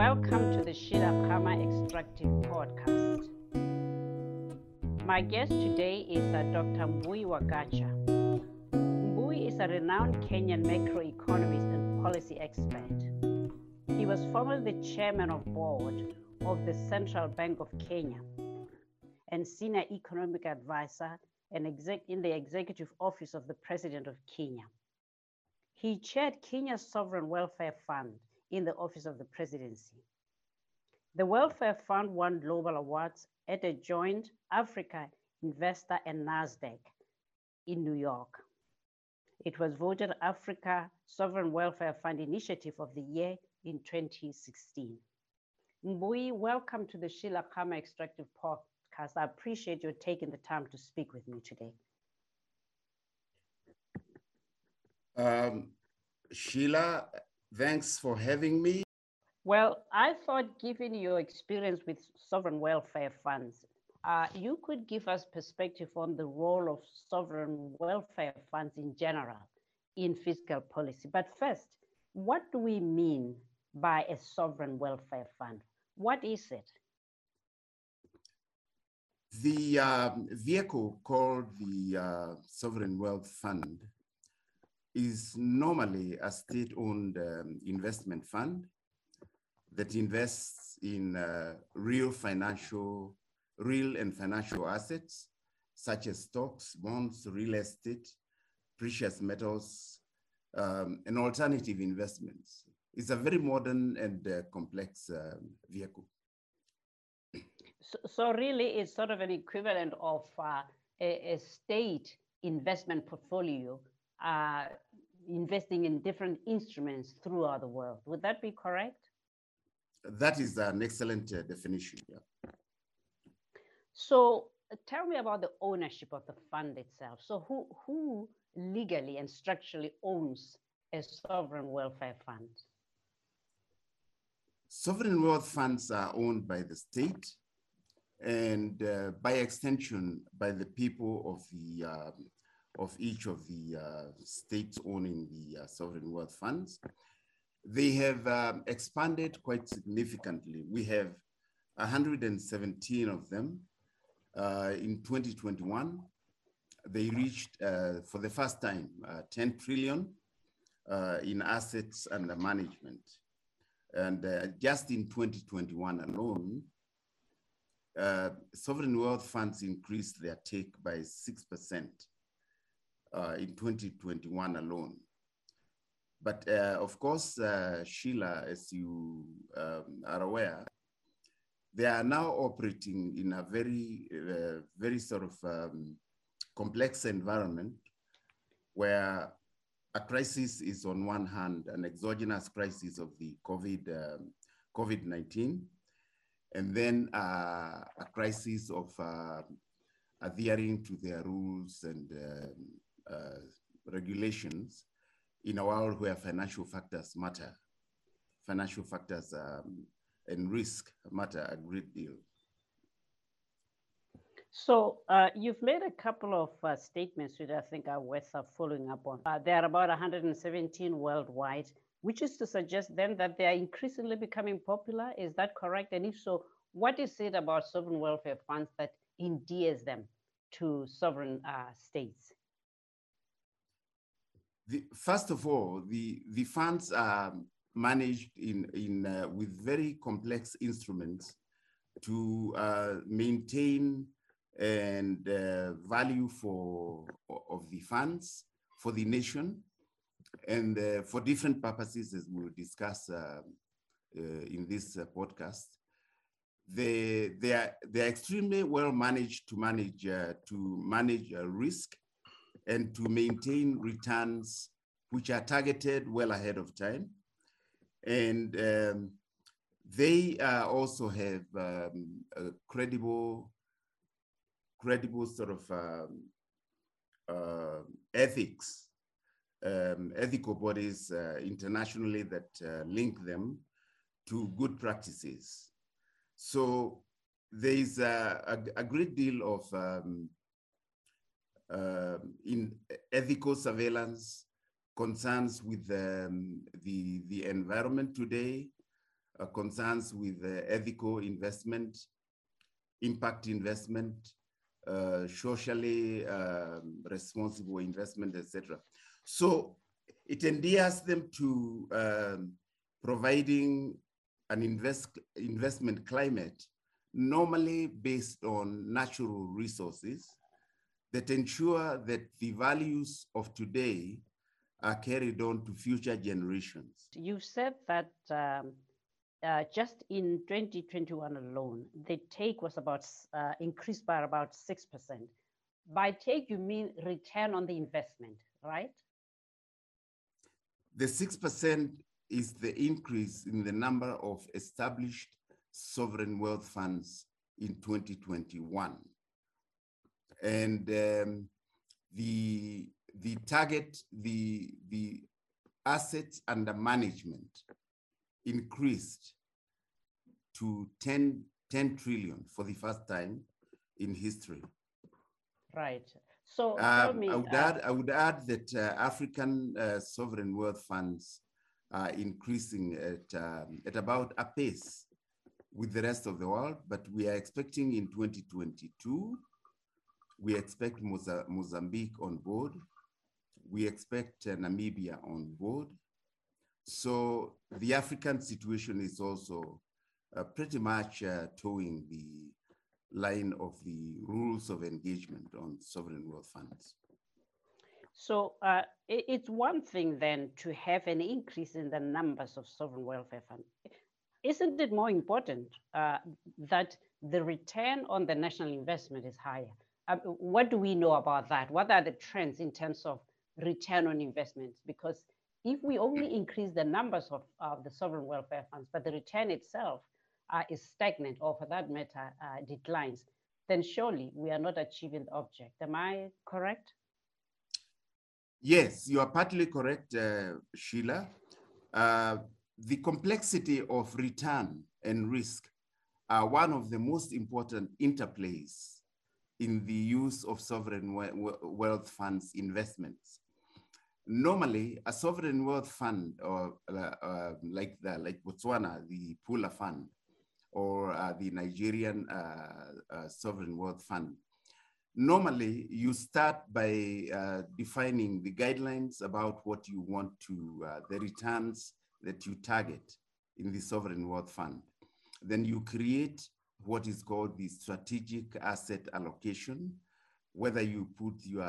Welcome to the Sheila Khama Extractive Podcast. My guest today is Dr. Mbui Wagacha. Mbui is a renowned Kenyan macroeconomist and policy expert. He was formerly the chairman of board of the Central Bank of Kenya and senior economic advisor and exec- in the executive office of the president of Kenya. He chaired Kenya's Sovereign Welfare Fund in the office of the presidency. The Welfare Fund won global awards at a joint Africa Investor and NASDAQ in New York. It was voted Africa Sovereign Welfare Fund Initiative of the Year in 2016. Mbui, welcome to the Sheila Khama Extractive Podcast. I appreciate you taking the time to speak with me today. Um, Sheila, thanks for having me. Well, I thought, given your experience with sovereign welfare funds, uh, you could give us perspective on the role of sovereign welfare funds in general in fiscal policy. But first, what do we mean by a sovereign welfare fund? What is it? The um, vehicle called the uh, Sovereign Wealth Fund is normally a state-owned um, investment fund that invests in uh, real financial, real and financial assets, such as stocks, bonds, real estate, precious metals, um, and alternative investments. It's a very modern and uh, complex uh, vehicle. So, so, really, it's sort of an equivalent of uh, a, a state investment portfolio uh, investing in different instruments throughout the world. Would that be correct? That is an excellent uh, definition. Yeah. So uh, tell me about the ownership of the fund itself. So who, who legally and structurally owns a sovereign welfare fund? Sovereign wealth funds are owned by the state and uh, by extension by the people of the um, of each of the uh, states owning the uh, sovereign wealth funds. They have um, expanded quite significantly. We have 117 of them. Uh, in 2021, they reached, uh, for the first time, uh, 10 trillion uh, in assets under management. And just in 2021 alone, sovereign wealth funds increased their take by 6% uh, in 2021 alone. But uh, of course, uh, Sheila, as you um, are aware, they are now operating in a very, uh, very sort of um, complex environment where a crisis is on one hand, an exogenous crisis of the COVID, um, COVID-19, and then uh, a crisis of uh, adhering to their rules and um, regulations in a world where financial factors matter. Financial factors um, and risk matter a great deal. So uh, you've made a couple of uh, statements which I think are worth uh, following up on. Uh, there are about 117 worldwide, which is to suggest then that they are increasingly becoming popular. Is that correct? And if so, what is it about sovereign welfare funds that endears them to sovereign uh, states? The, first of all, the, the funds are managed in, in, uh, with very complex instruments to uh, maintain and uh, value for of the funds for the nation and uh, for different purposes as we'll discuss uh, uh, in this podcast. They they are they are extremely well managed to manage to manage risk and to maintain returns which are targeted well ahead of time. And um, they uh, also have um, credible, credible sort of um, uh, ethics, um, ethical bodies uh, internationally that uh, link them to good practices. So there is a, a, a great deal of um, uh, in ethical surveillance, concerns with um, the, the environment today, uh, concerns with uh, ethical investment, impact investment, uh, socially um, responsible investment, etc. So it endears them to um, providing an invest, investment climate normally based on natural resources that ensure that the values of today are carried on to future generations. You said that um, uh, just in 2021 alone, the take was about uh, increased by about 6%. By take, you mean return on the investment, right? The 6% is the increase in the number of established sovereign wealth funds in 2021. And um, the, the target, the, the assets under management increased to 10, 10 trillion for the first time in history. Right. So Um, me, I, would uh, add, I would add that uh, African uh, sovereign wealth funds are increasing at, um, at about a pace with the rest of the world, but we are expecting in 2022, we expect Moza- Mozambique on board. We expect uh, Namibia on board. So the African situation is also uh, pretty much uh, toeing the line of the rules of engagement on sovereign wealth funds. So uh, it's one thing then to have an increase in the numbers of sovereign welfare funds. Isn't it more important uh, that the return on the national investment is higher? Uh, what do we know about that? What are the trends in terms of return on investments? Because if we only increase the numbers of, of the sovereign welfare funds, but the return itself uh, is stagnant or for that matter uh, declines, then surely we are not achieving the object. Am I correct? Yes, you are partly correct, uh, Sheila. Uh, the complexity of return and risk are one of the most important interplays in the use of sovereign we- we- wealth funds investments. Normally, a sovereign wealth fund, or uh, uh, like the, like Botswana, the Pula Fund, or uh, the Nigerian uh, uh, sovereign wealth fund, normally you start by uh, defining the guidelines about what you want to, uh, the returns that you target in the sovereign wealth fund. Then you create what is called the strategic asset allocation, whether you put your,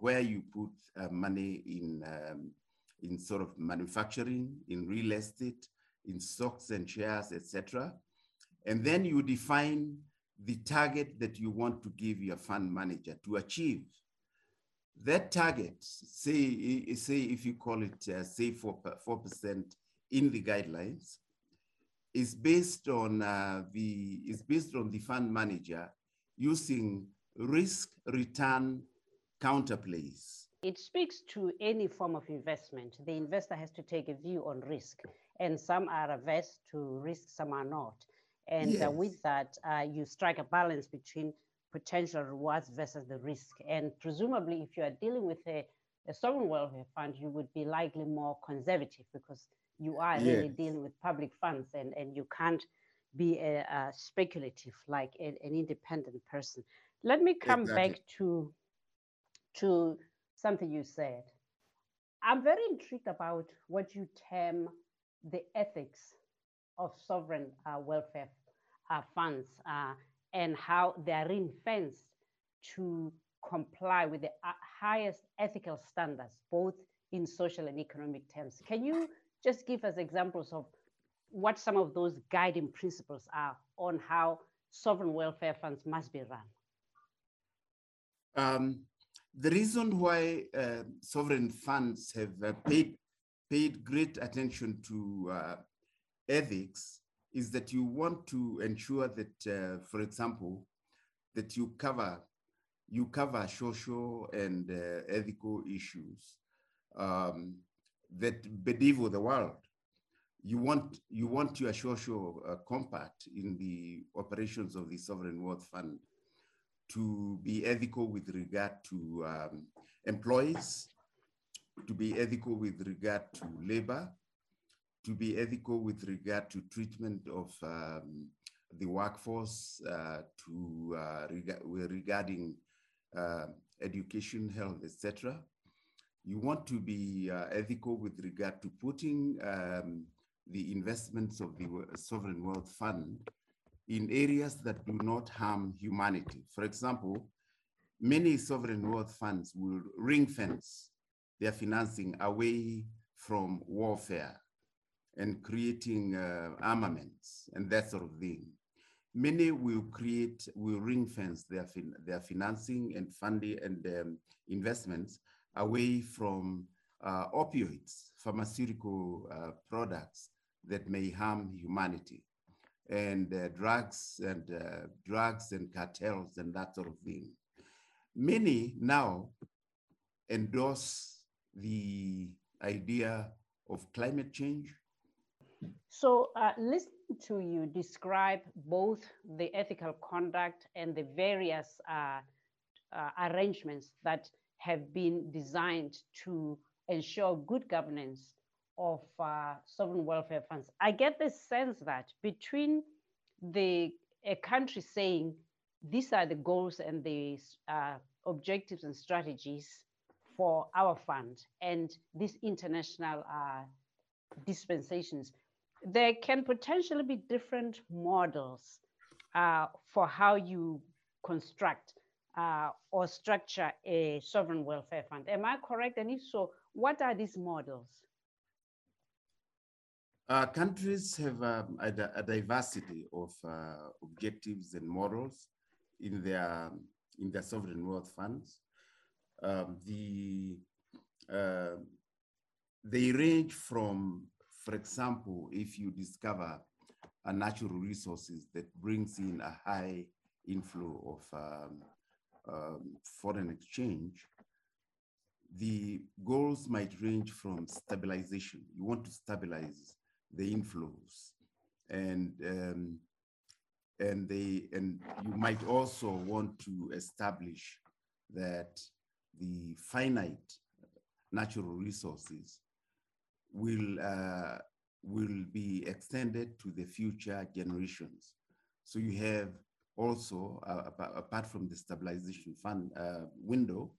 where you put uh, money in, um, in sort of manufacturing, in real estate, in stocks and shares, etc. And then you define the target that you want to give your fund manager to achieve. That target, say, say if you call it, uh, say, 4%, 4% in the guidelines, is based on uh, the is based on the fund manager using risk return counterplays. It speaks to any form of investment. The investor has to take a view on risk, and some are averse to risk, some are not. And uh, with that, uh, you strike a balance between potential rewards versus the risk. And presumably, if you are dealing with a, a sovereign welfare fund, you would be likely more conservative because you are really dealing with public funds and, and you can't be a, a speculative like a- an independent person. Let me come back to to something you said. I'm very intrigued about what you term the ethics of sovereign uh, welfare uh, funds uh, and how they are ring-fenced to comply with the uh, highest ethical standards, both in social and economic terms. Can you just give us examples of what some of those guiding principles are on how sovereign welfare funds must be run? Um, the reason why uh, sovereign funds have uh, paid, paid great attention to uh, ethics is that you want to ensure that, uh, for example, that you cover you cover social and uh, ethical issues um, that bedevil the world. You want you want your social uh, compact in the operations of the sovereign wealth fund to be ethical with regard to um, employees, to be ethical with regard to labor, to be ethical with regard to treatment of um, the workforce, uh, to uh, rega regarding uh, education, health, etc. You want to be uh, ethical with regard to putting um, the investments of the sovereign wealth fund in areas that do not harm humanity. For example, many sovereign wealth funds will ring fence their financing away from warfare and creating uh, armaments and that sort of thing. Many will create, will ring fence their, fin their financing and funding and um, investments away from uh, opioids, pharmaceutical uh, products that may harm humanity, and uh, drugs and uh, drugs and cartels and that sort of thing. Many now endorse the idea of climate change. So uh, listening to you describe both the ethical conduct and the various uh, arrangements that have been designed to ensure good governance of uh, sovereign welfare funds. I get the sense that between the a country saying these are the goals and the uh, objectives and strategies for our fund and these international uh, dispensations, there can potentially be different models uh, for how you construct uh, or structure a sovereign welfare fund. Am I correct? And if so, what are these models? Uh, countries have um, a, a, diversity of uh, objectives and models in their in their sovereign wealth funds. Um, the uh, they range from, for example, if you discover a natural resources that brings in a high inflow of um, um, foreign exchange, the goals might range from stabilization. You want to stabilize the inflows and um, and they and you might also want to establish that the finite natural resources will uh, will be extended to the future generations. So you have also, uh, apart from the stabilization fund uh, window,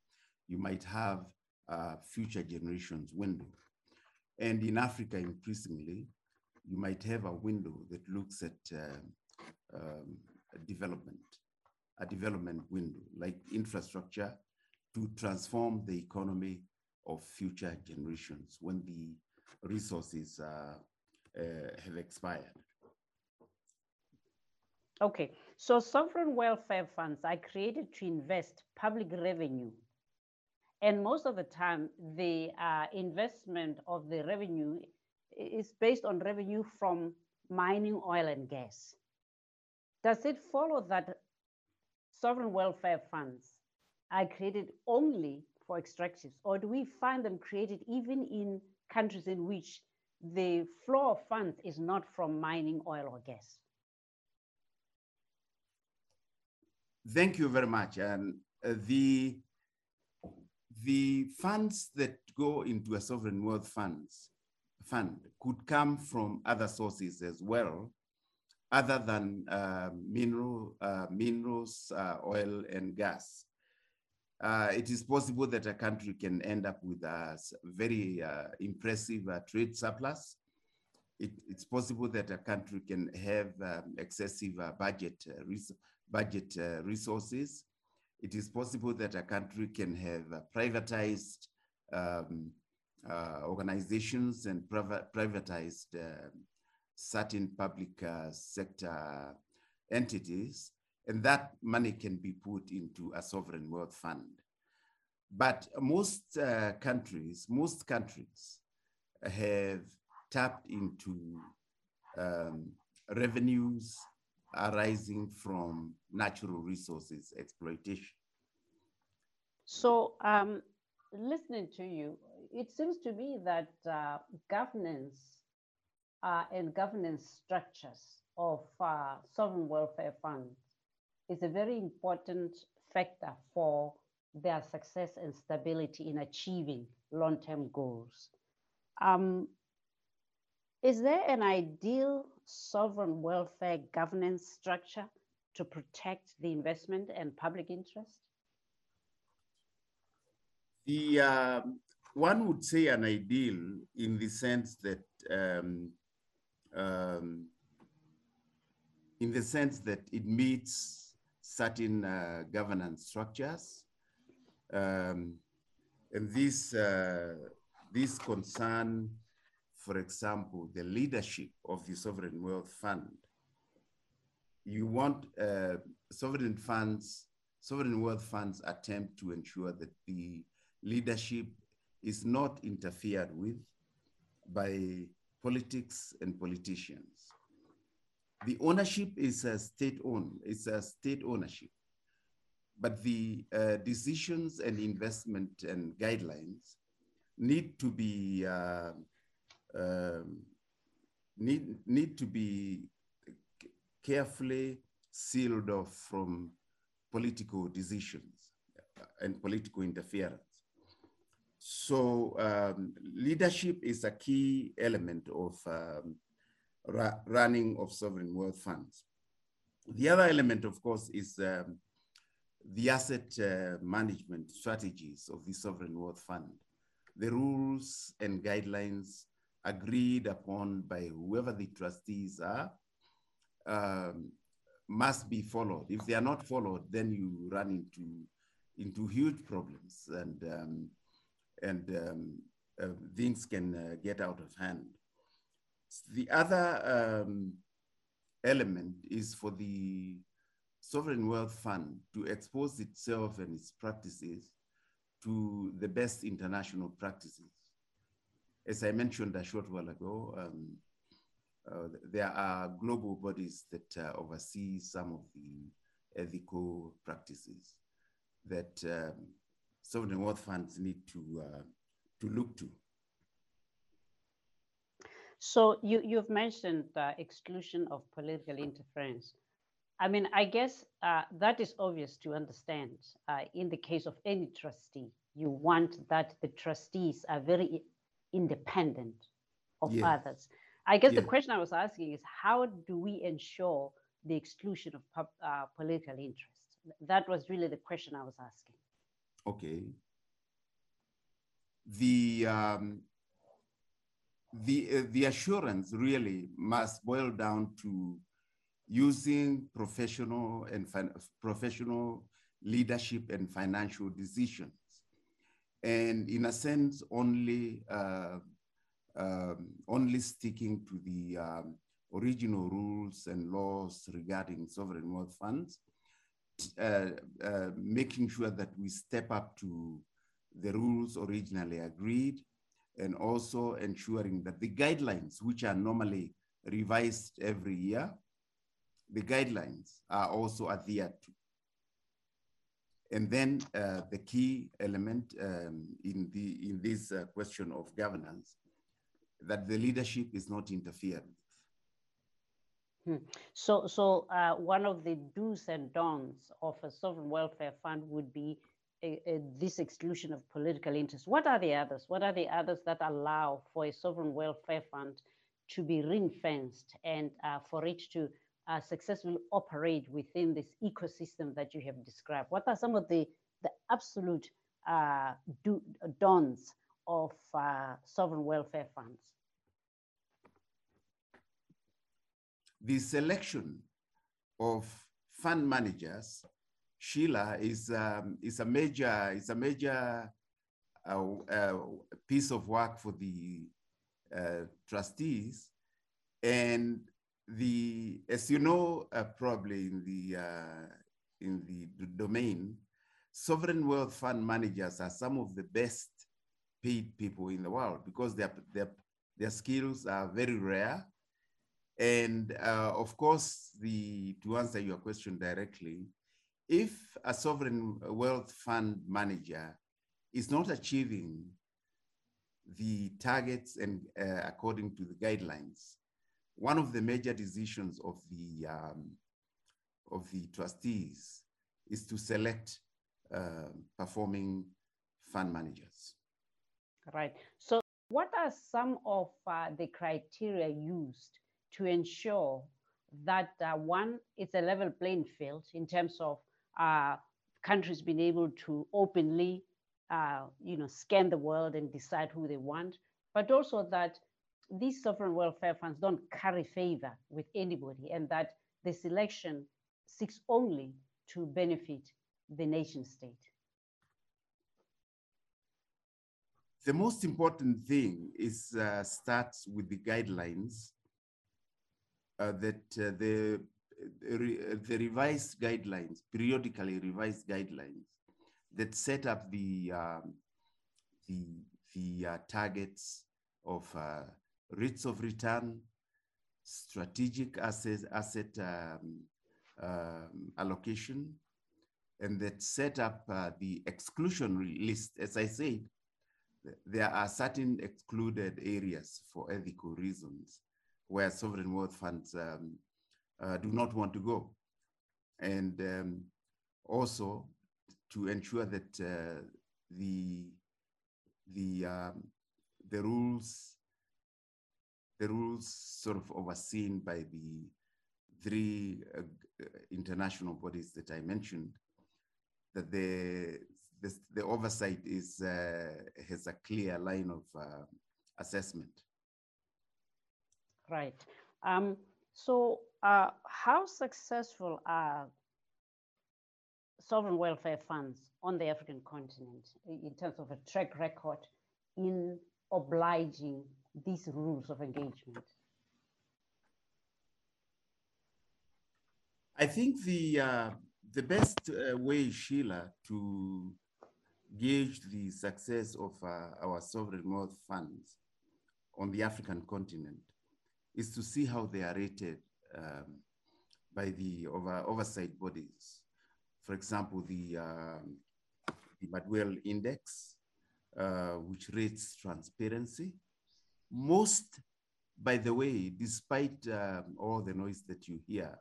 you might have a future generations window. And in Africa, increasingly, you might have a window that looks at uh, um, development, a development window, like infrastructure to transform the economy of future generations when the resources uh, uh, have expired. Okay, so sovereign welfare funds are created to invest public revenue. And most of the time, the uh, investment of the revenue is based on revenue from mining oil and gas. Does it follow that sovereign welfare funds are created only for extractives, or do we find them created even in countries in which the flow of funds is not from mining oil or gas? Thank you very much. And uh, the, the funds that go into a sovereign wealth funds fund could come from other sources as well, other than uh, mineral, uh, minerals, uh, oil and gas. Uh, it is possible that a country can end up with a very uh, impressive trade surplus. It, it's possible that a country can have um, excessive budget, res budget resources. It is possible that a country can have privatized um, uh, organizations and privatized uh, certain public uh, sector entities, and that money can be put into a sovereign wealth fund. But most uh, countries, most countries have tapped into um, revenues arising from natural resources exploitation. So um, listening to you, it seems to me that uh, governance uh, and governance structures of uh, sovereign welfare funds is a very important factor for their success and stability in achieving long-term goals. Um, Is there an ideal sovereign welfare governance structure to protect the investment and public interest? The um, one would say an ideal in the sense that um, um, in the sense that it meets certain uh, governance structures. Um, and this, uh, this concern, for example, the leadership of the Sovereign Wealth Fund. You want uh, sovereign funds, sovereign wealth funds attempt to ensure that the leadership is not interfered with by politics and politicians. The ownership is a state owned, it's a state ownership. But the uh, decisions and investment and guidelines need to be uh, um, need, need to be carefully sealed off from political decisions and political interference. So um, leadership is a key element of um, running of sovereign wealth funds. The other element, of course, is um, the asset uh, management strategies of the sovereign wealth fund. The rules and guidelines agreed upon by whoever the trustees are um, must be followed. If they are not followed, then you run into, into huge problems. And um, and um, uh, things can uh, get out of hand. The other um, element is for the sovereign wealth fund to expose itself and its practices to the best international practices. As I mentioned a short while ago, um, uh, there are global bodies that uh, oversee some of the ethical practices that um, sovereign wealth funds need to, uh, to look to. So you, you've mentioned the exclusion of political interference. I mean, I guess uh, that is obvious to understand. Uh, in the case of any trustee, you want that the trustees are very independent of yeah. others. I guess yeah. the question I was asking is how do we ensure the exclusion of uh, political interest? That was really the question I was asking. Okay. The um, the uh, the assurance really must boil down to using professional and professional leadership and financial decisions, and in a sense, only uh, um, only sticking to the um, original rules and laws regarding sovereign wealth funds uh, uh, making sure that we step up to the rules originally agreed and also ensuring that the guidelines, which are normally revised every year, the guidelines are also adhered to. And then uh, the key element um, in, the, in this uh, question of governance, that the leadership is not interfered Hmm. So, so uh, one of the do's and don'ts of a sovereign welfare fund would be a, a, this exclusion of political interest. What are the others? What are the others that allow for a sovereign welfare fund to be ring fenced and uh, for it to uh, successfully operate within this ecosystem that you have described? What are some of the, the absolute uh, do, don'ts of uh, sovereign welfare funds? the selection of fund managers, Sheila, is, um, is a major, is a major uh, uh, piece of work for the uh, trustees. And the, as you know, uh, probably in the, uh, in the domain, sovereign wealth fund managers are some of the best paid people in the world because their, their, their skills are very rare. And uh, of course, the, to answer your question directly, if a sovereign wealth fund manager is not achieving the targets and uh, according to the guidelines, one of the major decisions of the um, of the trustees is to select uh, performing fund managers. Right. So what are some of uh, the criteria used to ensure that uh, one, it's a level playing field in terms of uh, countries being able to openly, uh, you know, scan the world and decide who they want, but also that these sovereign welfare funds don't carry favor with anybody and that the selection seeks only to benefit the nation state. The most important thing is uh, starts with the guidelines uh, that uh, the, the revised guidelines, periodically revised guidelines that set up the, um, the, the uh, targets of uh, rates of return, strategic asset, asset um, um, allocation, and that set up uh, the exclusion list. As I said, there are certain excluded areas for ethical reasons where sovereign wealth funds um, uh, do not want to go. And um, also to ensure that uh, the, the, um, the rules the rules sort of overseen by the three uh, international bodies that I mentioned, that the, the, the oversight is, uh, has a clear line of uh, assessment. Right. Um, so uh, how successful are sovereign welfare funds on the African continent in terms of a track record in obliging these rules of engagement? I think the uh, the best uh, way, Sheila, to gauge the success of uh, our sovereign wealth funds on the African continent is to see how they are rated um, by the over, oversight bodies. For example, the, um, the Maduell Index, uh, which rates transparency, most, by the way, despite um, all the noise that you hear,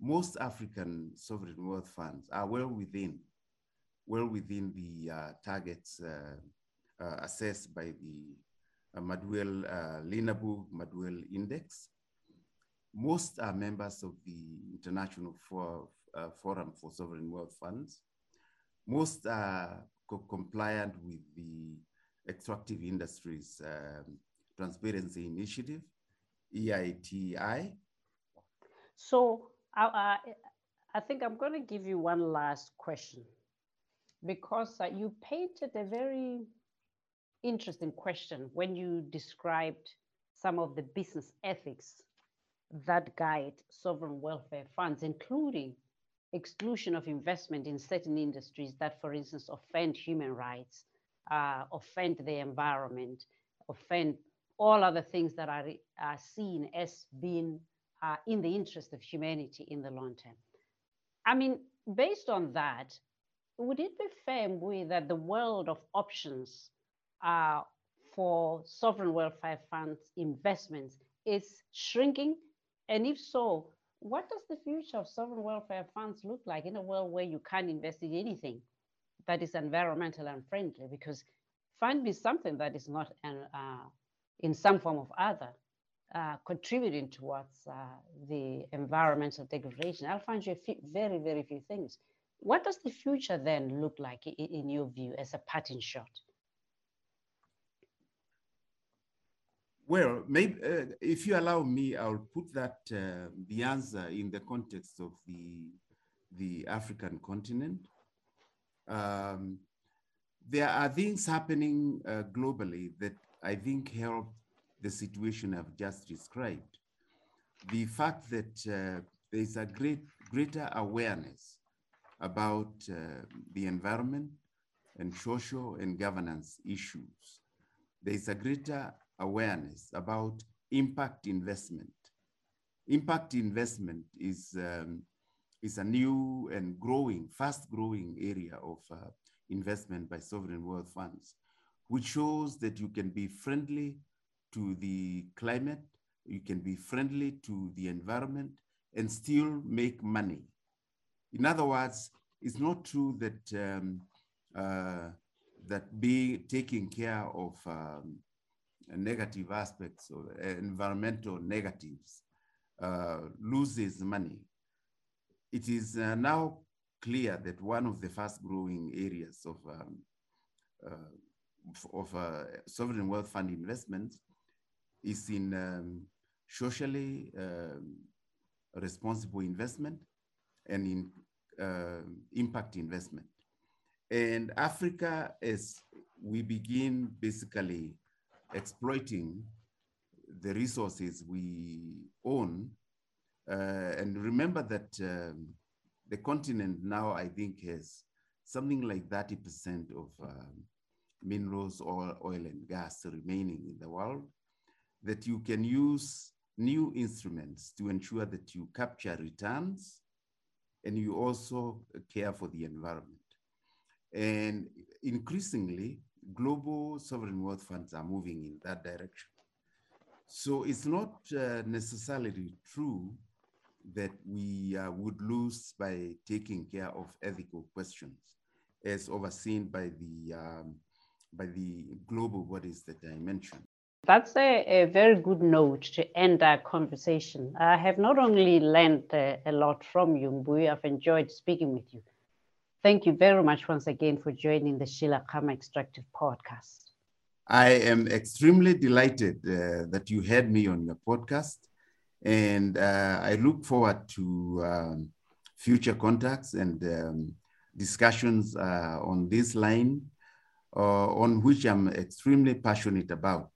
most African sovereign wealth funds are well within, well within the uh, targets uh, uh, assessed by the uh, Maduell uh, Linaburg Maduell Index. Most are members of the International for, uh, Forum for Sovereign Wealth Funds. Most are co compliant with the Extractive Industries um, Transparency Initiative, EITI. So uh, I think I'm going to give you one last question because uh, you painted a very interesting question when you described some of the business ethics that guide sovereign welfare funds, including exclusion of investment in certain industries that, for instance, offend human rights uh, offend the environment, offend all other things that are, are seen as being uh, in the interest of humanity in the long term. I mean, based on that, would it be fair, Mbui, that the world of options uh, for sovereign welfare funds investments is shrinking? And if so, what does the future of sovereign welfare funds look like in a world where you can't invest in anything? That is environmental and friendly because find me something that is not an, uh, in some form of other uh, contributing towards uh, the environmental degradation. I'll find you very, very few things. What does the future then look like in, in your view as a parting shot? Well, maybe uh, if you allow me, I'll put that uh, the answer in the context of the the African continent um, there are things happening uh, globally that I think help the situation I've just described. The fact that uh, there's a great, greater awareness about uh, the environment and social and governance issues. There's a greater awareness about impact investment. Impact investment is um, is a new and growing, fast growing area of uh, investment by sovereign wealth funds, which shows that you can be friendly to the climate, you can be friendly to the environment and still make money. In other words, it's not true that um, uh, that being taking care of um, negative aspects or environmental negatives uh, loses money. It is uh, now clear that one of the fast growing areas of, um, uh, of uh, sovereign wealth fund investments is in um, socially um, responsible investment and in uh, impact investment. And Africa, as we begin basically exploiting the resources we own, and remember that um, the continent now, I think, has something like 30% of um, minerals, oil, oil and gas remaining in the world, that you can use new instruments to ensure that you capture returns and you also care for the environment. And increasingly, global sovereign wealth funds are moving in that direction. So it's not uh, necessarily true that we uh, would lose by taking care of ethical questions as overseen by the, um, by the global bodies that I mentioned. That's a, a, very good note to end our conversation. I have not only learned uh, a lot from you, Mbui, I've enjoyed speaking with you. Thank you very much once again for joining the Sheila Khama Extractive podcast. I am extremely delighted uh, that you had me on your podcast, and uh, I look forward to um, future contacts and um, discussions uh, on this line, uh, on which I'm extremely passionate about.